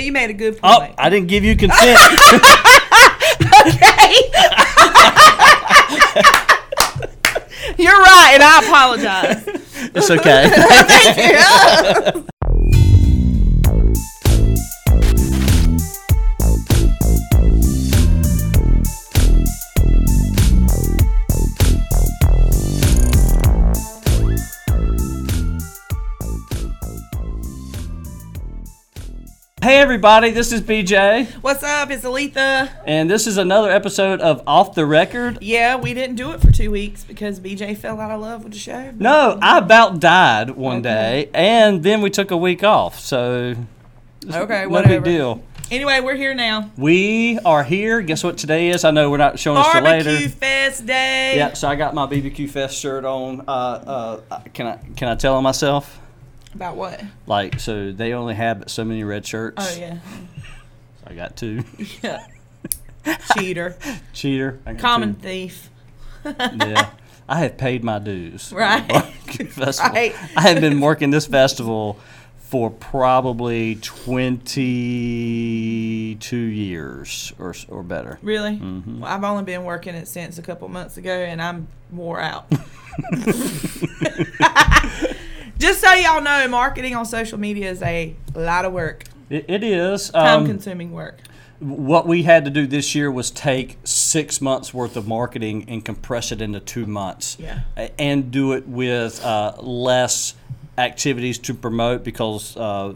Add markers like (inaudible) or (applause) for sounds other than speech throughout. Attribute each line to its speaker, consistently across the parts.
Speaker 1: You made a good
Speaker 2: Oh. I didn't give you consent. (laughs) (laughs) Okay.
Speaker 1: You're right, and I apologize.
Speaker 2: it's okay. (laughs) hey, everybody, this is BJ,
Speaker 1: What's up? It's Aletha.
Speaker 2: and this is another episode of Off the Record.
Speaker 1: Yeah, we didn't do it for two weeks because BJ fell out of love with the show.
Speaker 2: No, I about died one
Speaker 1: Okay.
Speaker 2: day, and then we took a week off, so
Speaker 1: Okay,
Speaker 2: no
Speaker 1: whatever.
Speaker 2: big deal.
Speaker 1: Anyway, we're here now.
Speaker 2: We are here. Guess what today is? I know we're not showing us till
Speaker 1: Barbecue
Speaker 2: later.
Speaker 1: Fest Day.
Speaker 2: Yeah, so I got my BBQ Fest shirt on. Uh, uh, can I can I tell on myself?
Speaker 1: About what?
Speaker 2: Like, so they only have so many red shirts.
Speaker 1: Oh yeah.
Speaker 2: I got two. (laughs)
Speaker 1: Yeah. (laughs) Cheater.
Speaker 2: Cheater.
Speaker 1: Common
Speaker 2: two.
Speaker 1: thief.
Speaker 2: Yeah. I have paid my dues. (laughs)
Speaker 1: Right.
Speaker 2: Festival.
Speaker 1: Right.
Speaker 2: I have been working this festival for probably 22 years or, or better.
Speaker 1: Really?
Speaker 2: Mm-hmm.
Speaker 1: Well, I've only been working it since a couple months ago, and I'm wore out. Just so y'all know, marketing on social media is a lot of work,
Speaker 2: It, it is.
Speaker 1: time
Speaker 2: Um,
Speaker 1: consuming work.
Speaker 2: what we had to do this year was take six months worth of marketing and compress it into two months.
Speaker 1: Yeah.
Speaker 2: And do it with uh, less activities to promote because uh,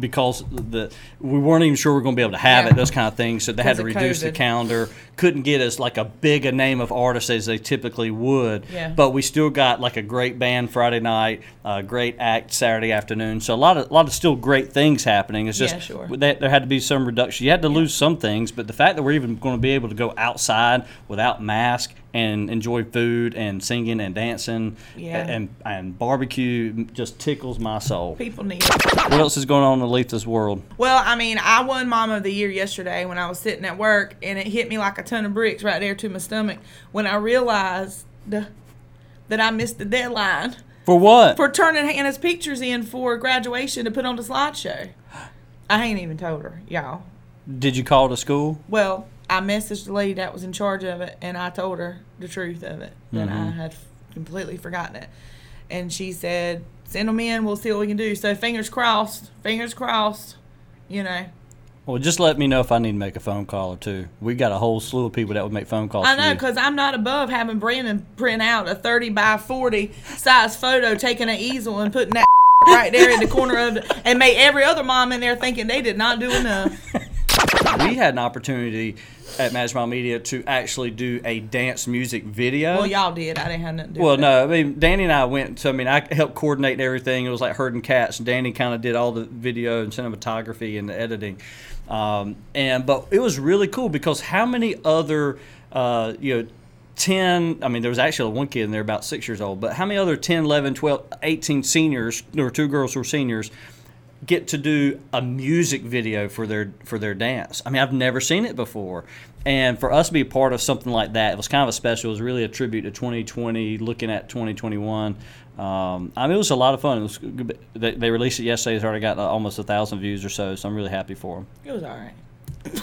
Speaker 2: because the we weren't even sure we were going to be able to have
Speaker 1: Yeah.
Speaker 2: it those kind of things so they had to reduce the calendar couldn't get as like a big a name of artists as they typically would
Speaker 1: Yeah.
Speaker 2: but we still got like a great band Friday night a great act Saturday afternoon so a lot of a lot of still great things happening it's just
Speaker 1: Yeah, sure.
Speaker 2: that there had to be some reduction. You had to lose some things, but the fact that we're even going to be able to go outside without mask and enjoy food and singing and dancing
Speaker 1: Yeah.
Speaker 2: and and barbecue just tickles my soul.
Speaker 1: People need it.
Speaker 2: What else is going on in Aletha's world?
Speaker 1: Well, I mean, I won Mom of the Year yesterday when I was sitting at work, and it hit me like a ton of bricks right there to my stomach when I realized that I missed the deadline
Speaker 2: For what?
Speaker 1: for turning Hannah's pictures in for graduation to put on the slideshow. I ain't even told her, y'all.
Speaker 2: Did you call to school?
Speaker 1: Well, I messaged the lady that was in charge of it, and I told her the truth of it that I mm-hmm. had completely forgotten it. And she said, "Send them in. We'll see what we can do." So fingers crossed. Fingers crossed. You know.
Speaker 2: Well, just let me know if I need to make a phone call or two. We got a whole slew of people that would make phone calls.
Speaker 1: I know because I'm not above having Brandon print out a 30 by 40 size photo, taking an easel and putting that (laughs) right there in the corner of it, and make every other mom in there thinking they did not do enough.
Speaker 2: We had an opportunity at Magic Media to actually do a dance music video.
Speaker 1: Well, y'all did. I didn't have nothing to do
Speaker 2: Well, no, I mean, Danny and I went. So, I mean, I helped coordinate everything. It was like herding cats. Danny kind of did all the video and cinematography and the editing. Um, and but it was really cool because how many other, uh, you know, 10 i mean there was actually one kid in there about six years old but how many other 10 11 12 18 seniors there were two girls who were seniors get to do a music video for their for their dance. I mean, I've never seen it before, and for us to be a part of something like that, it was kind of a special. It was really a tribute to 2020, looking at 2021. Um, I mean, it was a lot of fun. It was, they, they released it yesterday. It's already got uh, almost a thousand views or so, so I'm really happy for them.
Speaker 1: it. Was all right. (laughs)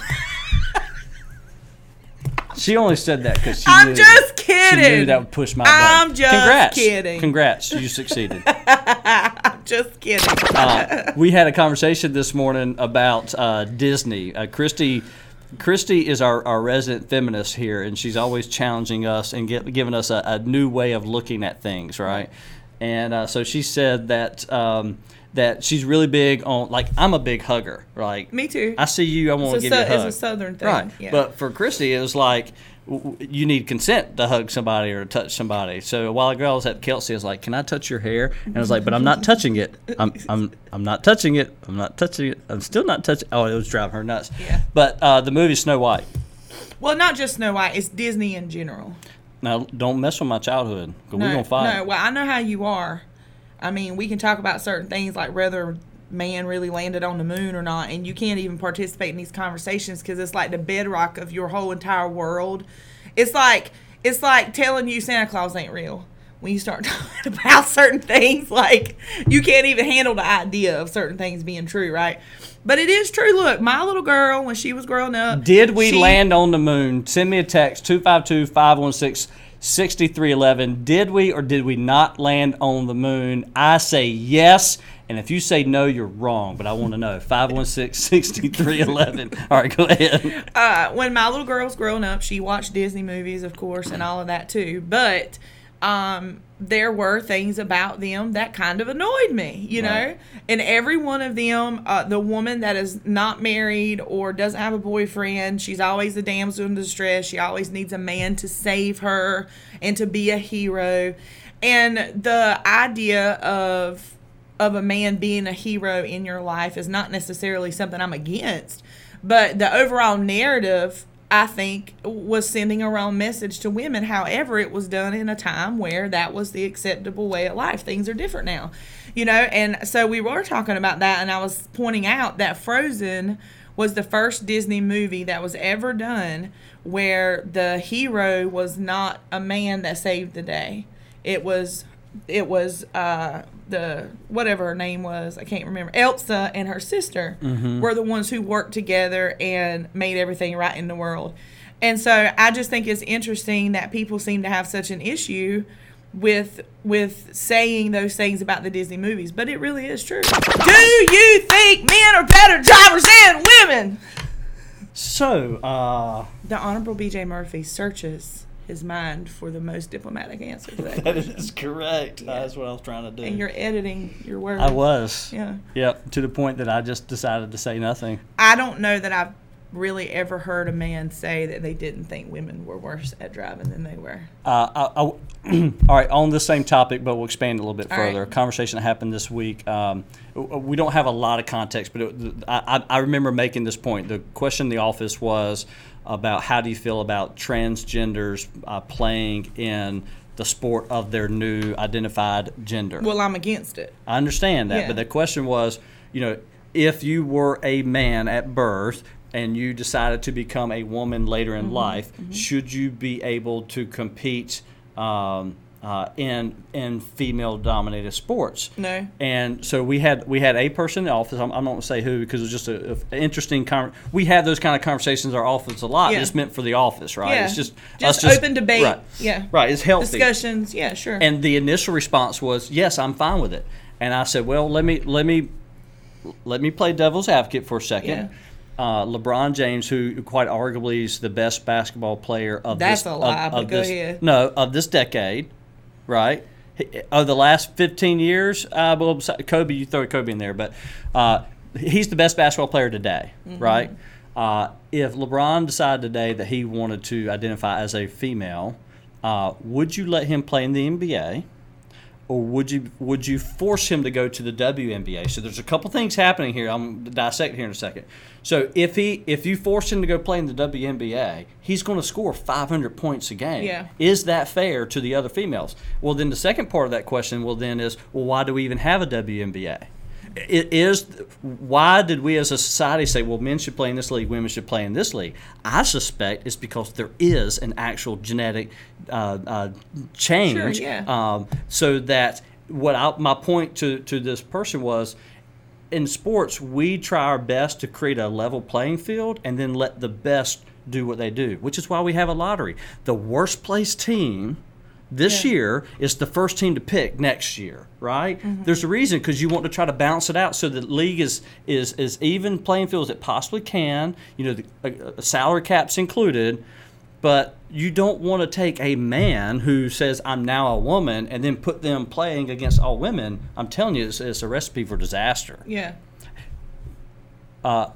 Speaker 2: She only said that because she
Speaker 1: I'm
Speaker 2: knew,
Speaker 1: just
Speaker 2: She knew
Speaker 1: kidding.
Speaker 2: that would push my
Speaker 1: I'm
Speaker 2: button.
Speaker 1: just
Speaker 2: Congrats.
Speaker 1: kidding.
Speaker 2: Congrats, you succeeded. (laughs)
Speaker 1: Just kidding.
Speaker 2: uh, (laughs) we had a conversation this morning about uh, Disney. Uh, Christy, Christy is our, our resident feminist here, and she's always challenging us and get, giving us a, a new way of looking at things, right? And uh, so she said that um, that she's really big on like I'm a big hugger, like
Speaker 1: Me too.
Speaker 2: I see you, I want to give you a
Speaker 1: sou- it's a southern thing,
Speaker 2: right?
Speaker 1: yeah.
Speaker 2: But for Christy, it was like you need consent to hug somebody or touch somebody. So a while ago, I was at Kelsey. I was like, "Can I touch your hair?" And I was like, "But I'm not touching it. I'm I'm I'm not touching it. I'm not touching it. I'm still not touching." Oh, it was driving her nuts.
Speaker 1: Yeah.
Speaker 2: But uh, the movie Snow White.
Speaker 1: Well, not just Snow White. It's Disney in general.
Speaker 2: Now, don't mess with my childhood. 'cause
Speaker 1: No,
Speaker 2: we're gonna fight.
Speaker 1: no. Well, I know how you are. I mean, we can talk about certain things like whether man really landed on the moon or not, and you can't even participate in these conversations because it's like the bedrock of your whole entire world. It's like it's like telling you Santa Claus ain't real. when you start (laughs) talking about certain things, like you can't even handle the idea of certain things being true, right? But it is true. Look, my little girl, when she was growing up,
Speaker 2: Did we
Speaker 1: she-
Speaker 2: land on the moon? Send me a text 252 516 6311. Did we or did we not land on the moon? I say yes. And if you say no, you're wrong. But I want to know. 516 6311. (laughs) All right, go ahead.
Speaker 1: uh, when my little girl was growing up, she watched Disney movies, of course, and all of that too. But um, there were things about them that kind of annoyed me, you know. And every one of them, uh, the woman that is not married or doesn't have a boyfriend, she's always the damsel in distress. She always needs a man to save her and to be a hero. And the idea of of a man being a hero in your life is not necessarily something I'm against, but the overall narrative I think was sending a wrong message to women. However, it was done in a time where that was the acceptable way of life. Things are different now, you know. And so we were talking about that, and I was pointing out that Frozen was the first Disney movie that was ever done where the hero was not a man that saved the day. It was it was uh, the whatever her name was I can't remember Elsa and her sister were the ones who worked together and made everything right in the world. And so I just think it's interesting that people seem to have such an issue with with saying those things about the Disney movies but it really is true. Do you think men are better drivers than women?
Speaker 2: So, uh,
Speaker 1: the honorable BJ Murphy searches his mind for the most diplomatic answer to that (laughs)
Speaker 2: that is correct. That's what I was trying to do.
Speaker 1: and you're editing your words
Speaker 2: I was.
Speaker 1: yeah
Speaker 2: Yep, to the point that I just decided to say nothing.
Speaker 1: I don't know that I've really ever heard a man say that they didn't think women were worse at driving than they were.
Speaker 2: Uh, I, I, (clears throat) all right, on the same topic, but we'll expand a little bit
Speaker 1: All
Speaker 2: further.
Speaker 1: right.
Speaker 2: A conversation that happened this week. Um, we don't have a lot of context, but it, I, I I remember making this point. The question in the office was about how do you feel about transgenders uh, playing in the sport of their new identified gender?
Speaker 1: Well, I'm against it.
Speaker 2: I understand that,
Speaker 1: Yeah.
Speaker 2: but the question was, you know, if you were a man at birth and you decided to become a woman later
Speaker 1: Mm-hmm,
Speaker 2: in life, should you be able to compete um, uh, in in female dominated sports?
Speaker 1: No.
Speaker 2: And so we had we had a person in the office. I'm, I'm not going to say who because it was just a, a interesting. Con- we have those kind of conversations in our office a lot.
Speaker 1: Yeah.
Speaker 2: It's meant for the office, right?
Speaker 1: Yeah.
Speaker 2: It's just
Speaker 1: Just
Speaker 2: us
Speaker 1: open debate.
Speaker 2: Right.
Speaker 1: Yeah.
Speaker 2: Right. It's healthy.
Speaker 1: Discussions. Yeah, sure.
Speaker 2: And the initial response was, "Yes, I'm fine with it." And I said, "Well, let me let me let me play devil's advocate for a second.
Speaker 1: Yeah.
Speaker 2: Uh, LeBron James, who quite arguably is the best basketball player of
Speaker 1: That's
Speaker 2: this
Speaker 1: a lie,
Speaker 2: of,
Speaker 1: but
Speaker 2: of
Speaker 1: go
Speaker 2: this,
Speaker 1: ahead.
Speaker 2: no of this decade, right? Of the last 15 years, uh, well, Kobe, you throw Kobe in there, but uh, he's the best basketball player today,
Speaker 1: Mm-hmm.
Speaker 2: right? Uh, if LeBron decided today that he wanted to identify as a female, uh, would you let him play in the NBA? Or would you would you force him to go to the WNBA? So there's a couple things happening here. I'm gonna dissect here in a second. So if he if you force him to go play in the WNBA, he's going to score 500 points a game.
Speaker 1: Yeah.
Speaker 2: Is that fair to the other females? Well, then the second part of that question, well, then is well, why do we even have a WNBA? It is why did we as a society say well men should play in this league women should play in this league i suspect it's because there is an actual genetic uh, uh, change
Speaker 1: Sure, yeah.
Speaker 2: um, so that what I, my point to, to this person was in sports we try our best to create a level playing field and then let the best do what they do which is why we have a lottery the worst placed team this
Speaker 1: Yeah.
Speaker 2: year is the first team to pick next year right
Speaker 1: Mm-hmm.
Speaker 2: there's a reason because you want to try to balance it out so the league is is is even playing field as it possibly can you know the uh, salary caps included but you don't want to take a man who says I'm now a woman and then put them playing against all women. I'm telling you, it's, it's a recipe for disaster.
Speaker 1: yeah.
Speaker 2: Uh,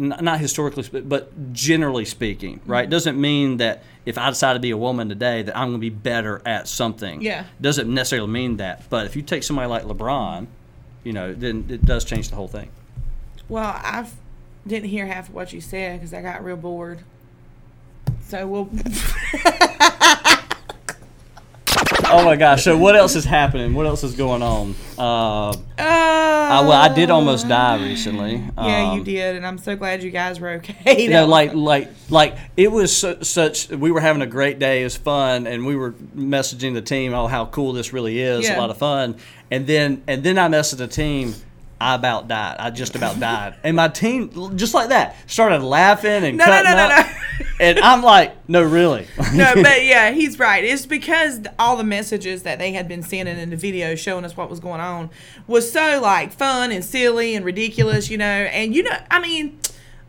Speaker 2: not historically, but generally speaking, right?
Speaker 1: Mm-hmm.
Speaker 2: Doesn't mean that if I decide to be a woman today that I'm going to be better at something.
Speaker 1: Yeah.
Speaker 2: Doesn't necessarily mean that. But if you take somebody like LeBron, you know, then it does change the whole thing.
Speaker 1: Well, I didn't hear half of what you said because I got real bored. So we'll. (laughs)
Speaker 2: oh my gosh. So what else is happening? What else is going on? Uh, I, well, I did almost die recently.
Speaker 1: Yeah, you
Speaker 2: Um,
Speaker 1: did, and I'm so glad you guys were okay.
Speaker 2: you know, (laughs) like like like it was su- such. We were having a great day. It was fun, and we were messaging the team, "Oh, how cool this really is!
Speaker 1: Yeah.
Speaker 2: A lot of fun." And then and then I messaged the team. I about died. I just about died, and my team just like that started laughing and
Speaker 1: No, no,
Speaker 2: cutting
Speaker 1: no, no,
Speaker 2: up. And I'm like, no, really.
Speaker 1: no, (laughs) but yeah, he's right. It's because all the messages that they had been sending in the video showing us what was going on was so like fun and silly and ridiculous, you know. And you know, I mean,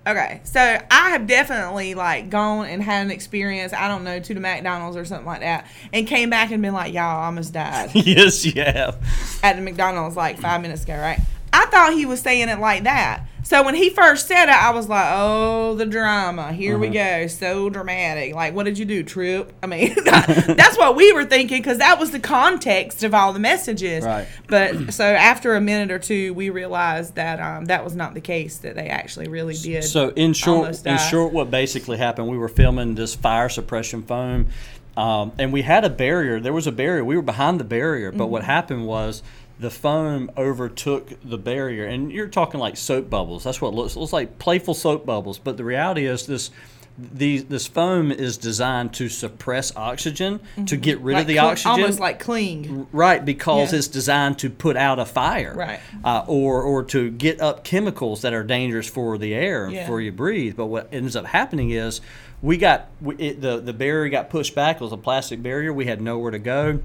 Speaker 1: okay, so I have definitely like gone and had an experience. I don't know to the McDonald's or something like that, and came back and been like, y'all I almost died (laughs)
Speaker 2: yes, you have.
Speaker 1: at the McDonald's like five minutes ago, right? I thought he was saying it like that. So when he first said it, I was like, "Oh, the drama! Here we
Speaker 2: Uh-huh.
Speaker 1: go, so dramatic! Like, what did you do, trip? I mean, (laughs) that's what we were thinking because that was the context of all the messages.
Speaker 2: Right.
Speaker 1: But so after a minute or two, we realized that um, that was not the case. That they actually really did.
Speaker 2: So in short, in short, what basically happened, we were filming this fire suppression foam, um, and we had a barrier. There was a barrier. We were behind the barrier, but
Speaker 1: Mm-hmm.
Speaker 2: what happened was the foam overtook the barrier, and you're talking like soap bubbles. That's what it looks. It looks like playful soap bubbles, but the reality is this. These, this foam is designed to suppress oxygen to get rid
Speaker 1: Mm-hmm. Like
Speaker 2: of the
Speaker 1: cl-
Speaker 2: oxygen
Speaker 1: almost like cling.
Speaker 2: Right, because
Speaker 1: Yeah.
Speaker 2: it's designed to put out a fire,
Speaker 1: Right.
Speaker 2: Uh, or or to get up chemicals that are dangerous for the air
Speaker 1: Yeah.
Speaker 2: for you breathe. But what ends up happening is we got we, it, the the barrier got pushed back. It was a plastic barrier. We had nowhere to go.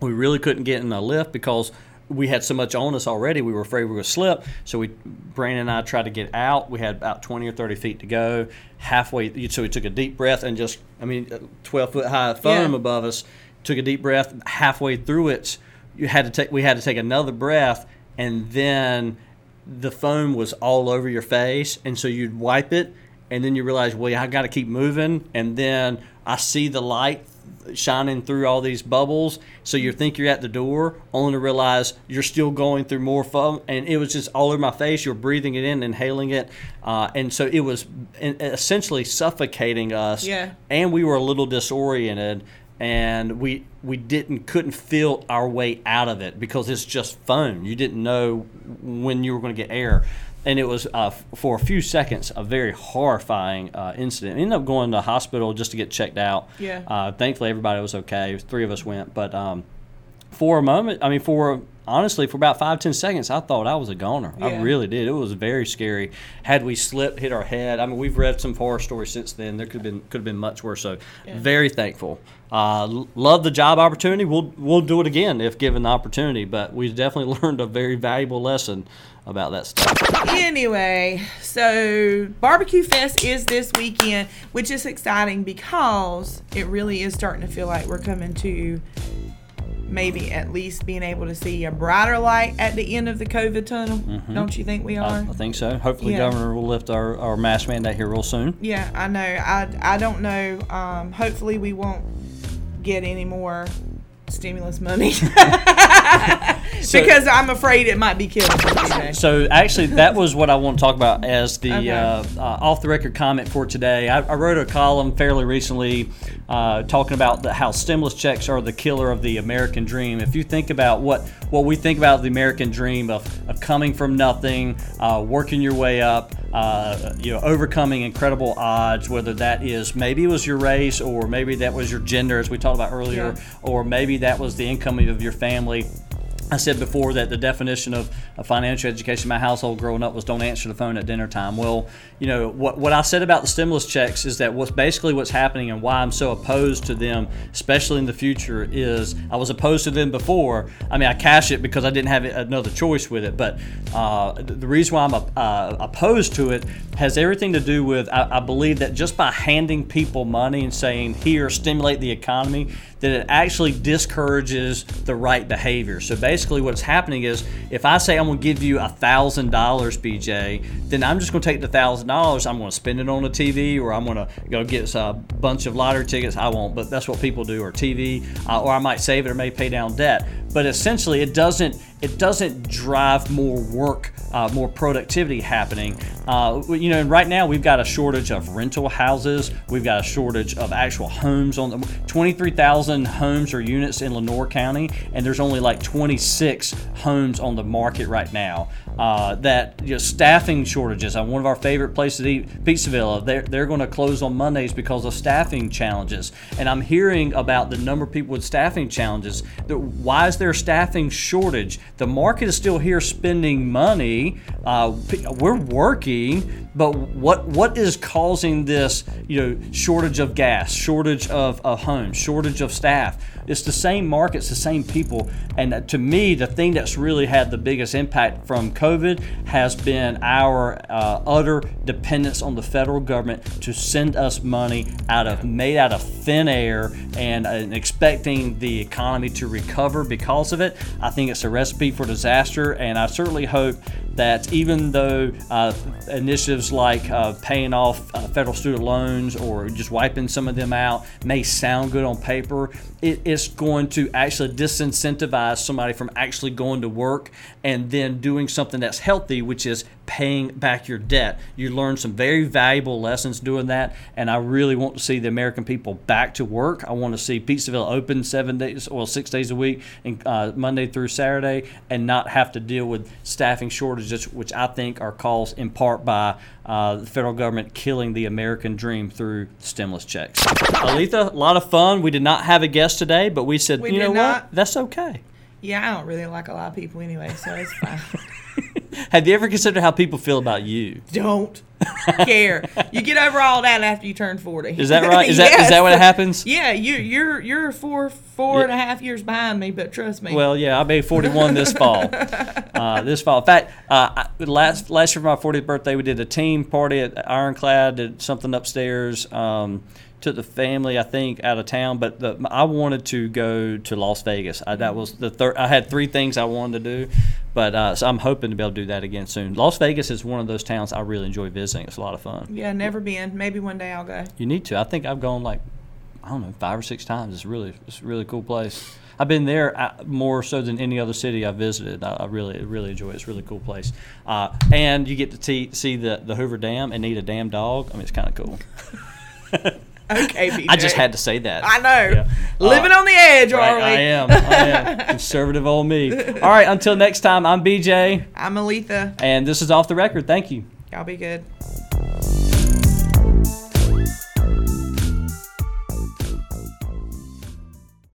Speaker 2: We really couldn't get in a lift because we had so much on us already. We were afraid we were going to slip. So we, Brandon and I, tried to get out. We had about twenty or thirty feet to go. Halfway, so we took a deep breath and just, I mean, twelve foot high foam
Speaker 1: Yeah.
Speaker 2: above us. Took a deep breath. Halfway through it, you had to take. We had to take another breath, and then the foam was all over your face, and so you'd wipe it, and then you realize, well, I got to keep moving, and then I see the light shining through all these bubbles, so you think you're at the door, only to realize you're still going through more foam, and it was just all over my face. You're breathing it in, inhaling it, uh, and so it was essentially suffocating us.
Speaker 1: Yeah.
Speaker 2: and we were a little disoriented and we we didn't couldn't feel our way out of it because it's just foam. You didn't know when you were going to get air, and it was uh, for a few seconds a very horrifying uh, incident. ended up going to the hospital just to get checked out.
Speaker 1: Yeah.
Speaker 2: Uh, thankfully, everybody was okay. Three of us went, but um, for a moment, I mean, for honestly, for about five ten seconds, I thought I was a goner. I really did. It was very scary. Had we slipped, hit our head. I mean, we've read some horror stories since then. There could have been could have been much worse. So, very thankful. Uh, love the job opportunity. We'll we'll do it again if given the opportunity. But we definitely (laughs) learned a very valuable lesson about that stuff.
Speaker 1: Anyway, so Barbecue Fest is this weekend, which is exciting because it really is starting to feel like we're coming to maybe at least being able to see a brighter light at the end of the COVID tunnel. Don't you think we are?
Speaker 2: I think so. Hopefully,
Speaker 1: Yeah.
Speaker 2: governor will lift our, our mask mandate here real soon.
Speaker 1: Yeah, I know. I, I don't know. Um, hopefully, we won't get any more stimulus money (laughs) (laughs)
Speaker 2: So-
Speaker 1: because I'm afraid it might be killing us. TJ.
Speaker 2: So actually, that was what I want to talk about as the
Speaker 1: Okay.
Speaker 2: uh, uh, off the record comment for today. I, I wrote a column fairly recently uh, talking about the, how stimulus checks are the killer of the American dream. If you think about what what we think about the American dream of, of coming from nothing, uh, working your way up, uh, you know, overcoming incredible odds, whether that is maybe it was your race or maybe that was your gender, as we talked about earlier,
Speaker 1: Yeah.
Speaker 2: or maybe that was the income of your family. I said before that the definition of financial education in my household growing up was don't answer the phone at dinner time. Well, you know what what I said about the stimulus checks is that what's basically what's happening and why I'm so opposed to them, especially in the future, is I was opposed to them before. I mean, I cash it because I didn't have another choice with it. But uh, the reason why I'm uh, opposed to it has everything to do with I, I believe that just by handing people money and saying here stimulate the economy, that it actually discourages the right behavior. So basically, what's happening is if I say I'm going to give you a thousand dollars, BJ, then I'm just going to take the thousand dollars. I'm going to spend it on a TV, or I'm going to go get a bunch of lottery tickets. I won't, but that's what people do, or TV, uh, or I might save it or may pay down debt. But essentially, it doesn't it doesn't drive more work, uh, more productivity happening. Uh, you know, right now we've got a shortage of rental houses. We've got a shortage of actual homes on the 23,000 homes or units in Lenoir County, and there's only like 26 homes on the market right now. Uh, that you know, staffing shortages. Uh, one of our favorite places to eat, Pizzavilla, they're, they're going to close on Mondays because of staffing challenges. And I'm hearing about the number of people with staffing challenges. That why is there a staffing shortage? The market is still here spending money. Uh, we're working, but what what is causing this? You know, shortage of gas, shortage of, of homes, shortage of staff. It's the same markets, the same people. And to me, the thing that's really had the biggest impact from COVID has been our uh, utter dependence on the federal government to send us money out of made out of thin air and, and expecting the economy to recover because of it. I think it's a recipe for disaster, and I certainly hope that even though uh, initiatives like uh, paying off uh, federal student loans or just wiping some of them out may sound good on paper, it is going to actually disincentivize somebody from actually going to work and then doing something that's healthy, which is paying back your debt. You learn some very valuable lessons doing that, and I really want to see the American people back to work. I want to see Pizzaville open seven days, well, six days a week, and uh, Monday through Saturday, and not have to deal with staffing shortages, which I think are caused in part by uh, the federal government killing the American dream through stimulus checks. Aletha, a lot of fun. We did not have a guest today, but we said,
Speaker 1: We
Speaker 2: you know
Speaker 1: not.
Speaker 2: what? That's okay.
Speaker 1: Yeah, I don't really like a lot of people anyway, so it's (laughs) fine.
Speaker 2: Have you ever considered how people feel about you?
Speaker 1: don't care. You get over all that after you turn forty.
Speaker 2: Is that right? Is that is that (laughs) what happens?
Speaker 1: Yeah, you you're you're four four and a half years behind me, but trust me.
Speaker 2: Well, yeah, I'll be 41 this fall. (laughs) Uh, this fall. In fact, uh, I- last last year for my 40th birthday, we did a team party at Ironclad. Did something upstairs. Um, took the family, I think, out of town. But the, I wanted to go to Las Vegas. I, that was the third. I had three things I wanted to do, but uh, so I'm hoping to be able to do that again soon. Las Vegas is one of those towns I really enjoy visiting. It's a lot of fun.
Speaker 1: yeah, never been. Maybe one day I'll go.
Speaker 2: You need to. I think I've gone like I don't know five or six times. It's really it's a really cool place. I've been there uh, more so than any other city I've visited. I, I really really enjoy it. It's a really cool place. Uh, and you get to see, see the the Hoover Dam and eat a damn dog. I mean, it's kind of cool. (laughs)
Speaker 1: Okay, BJ. (laughs)
Speaker 2: I just had to say that.
Speaker 1: I know.
Speaker 2: Yeah.
Speaker 1: Living
Speaker 2: Uh,
Speaker 1: on the edge, are
Speaker 2: Right,
Speaker 1: we?
Speaker 2: I am. I am. (laughs) Conservative old me. All right. Until next time, I'm BJ,
Speaker 1: I'm Aletha.
Speaker 2: and this is off the record. Thank you.
Speaker 1: Y'all be good.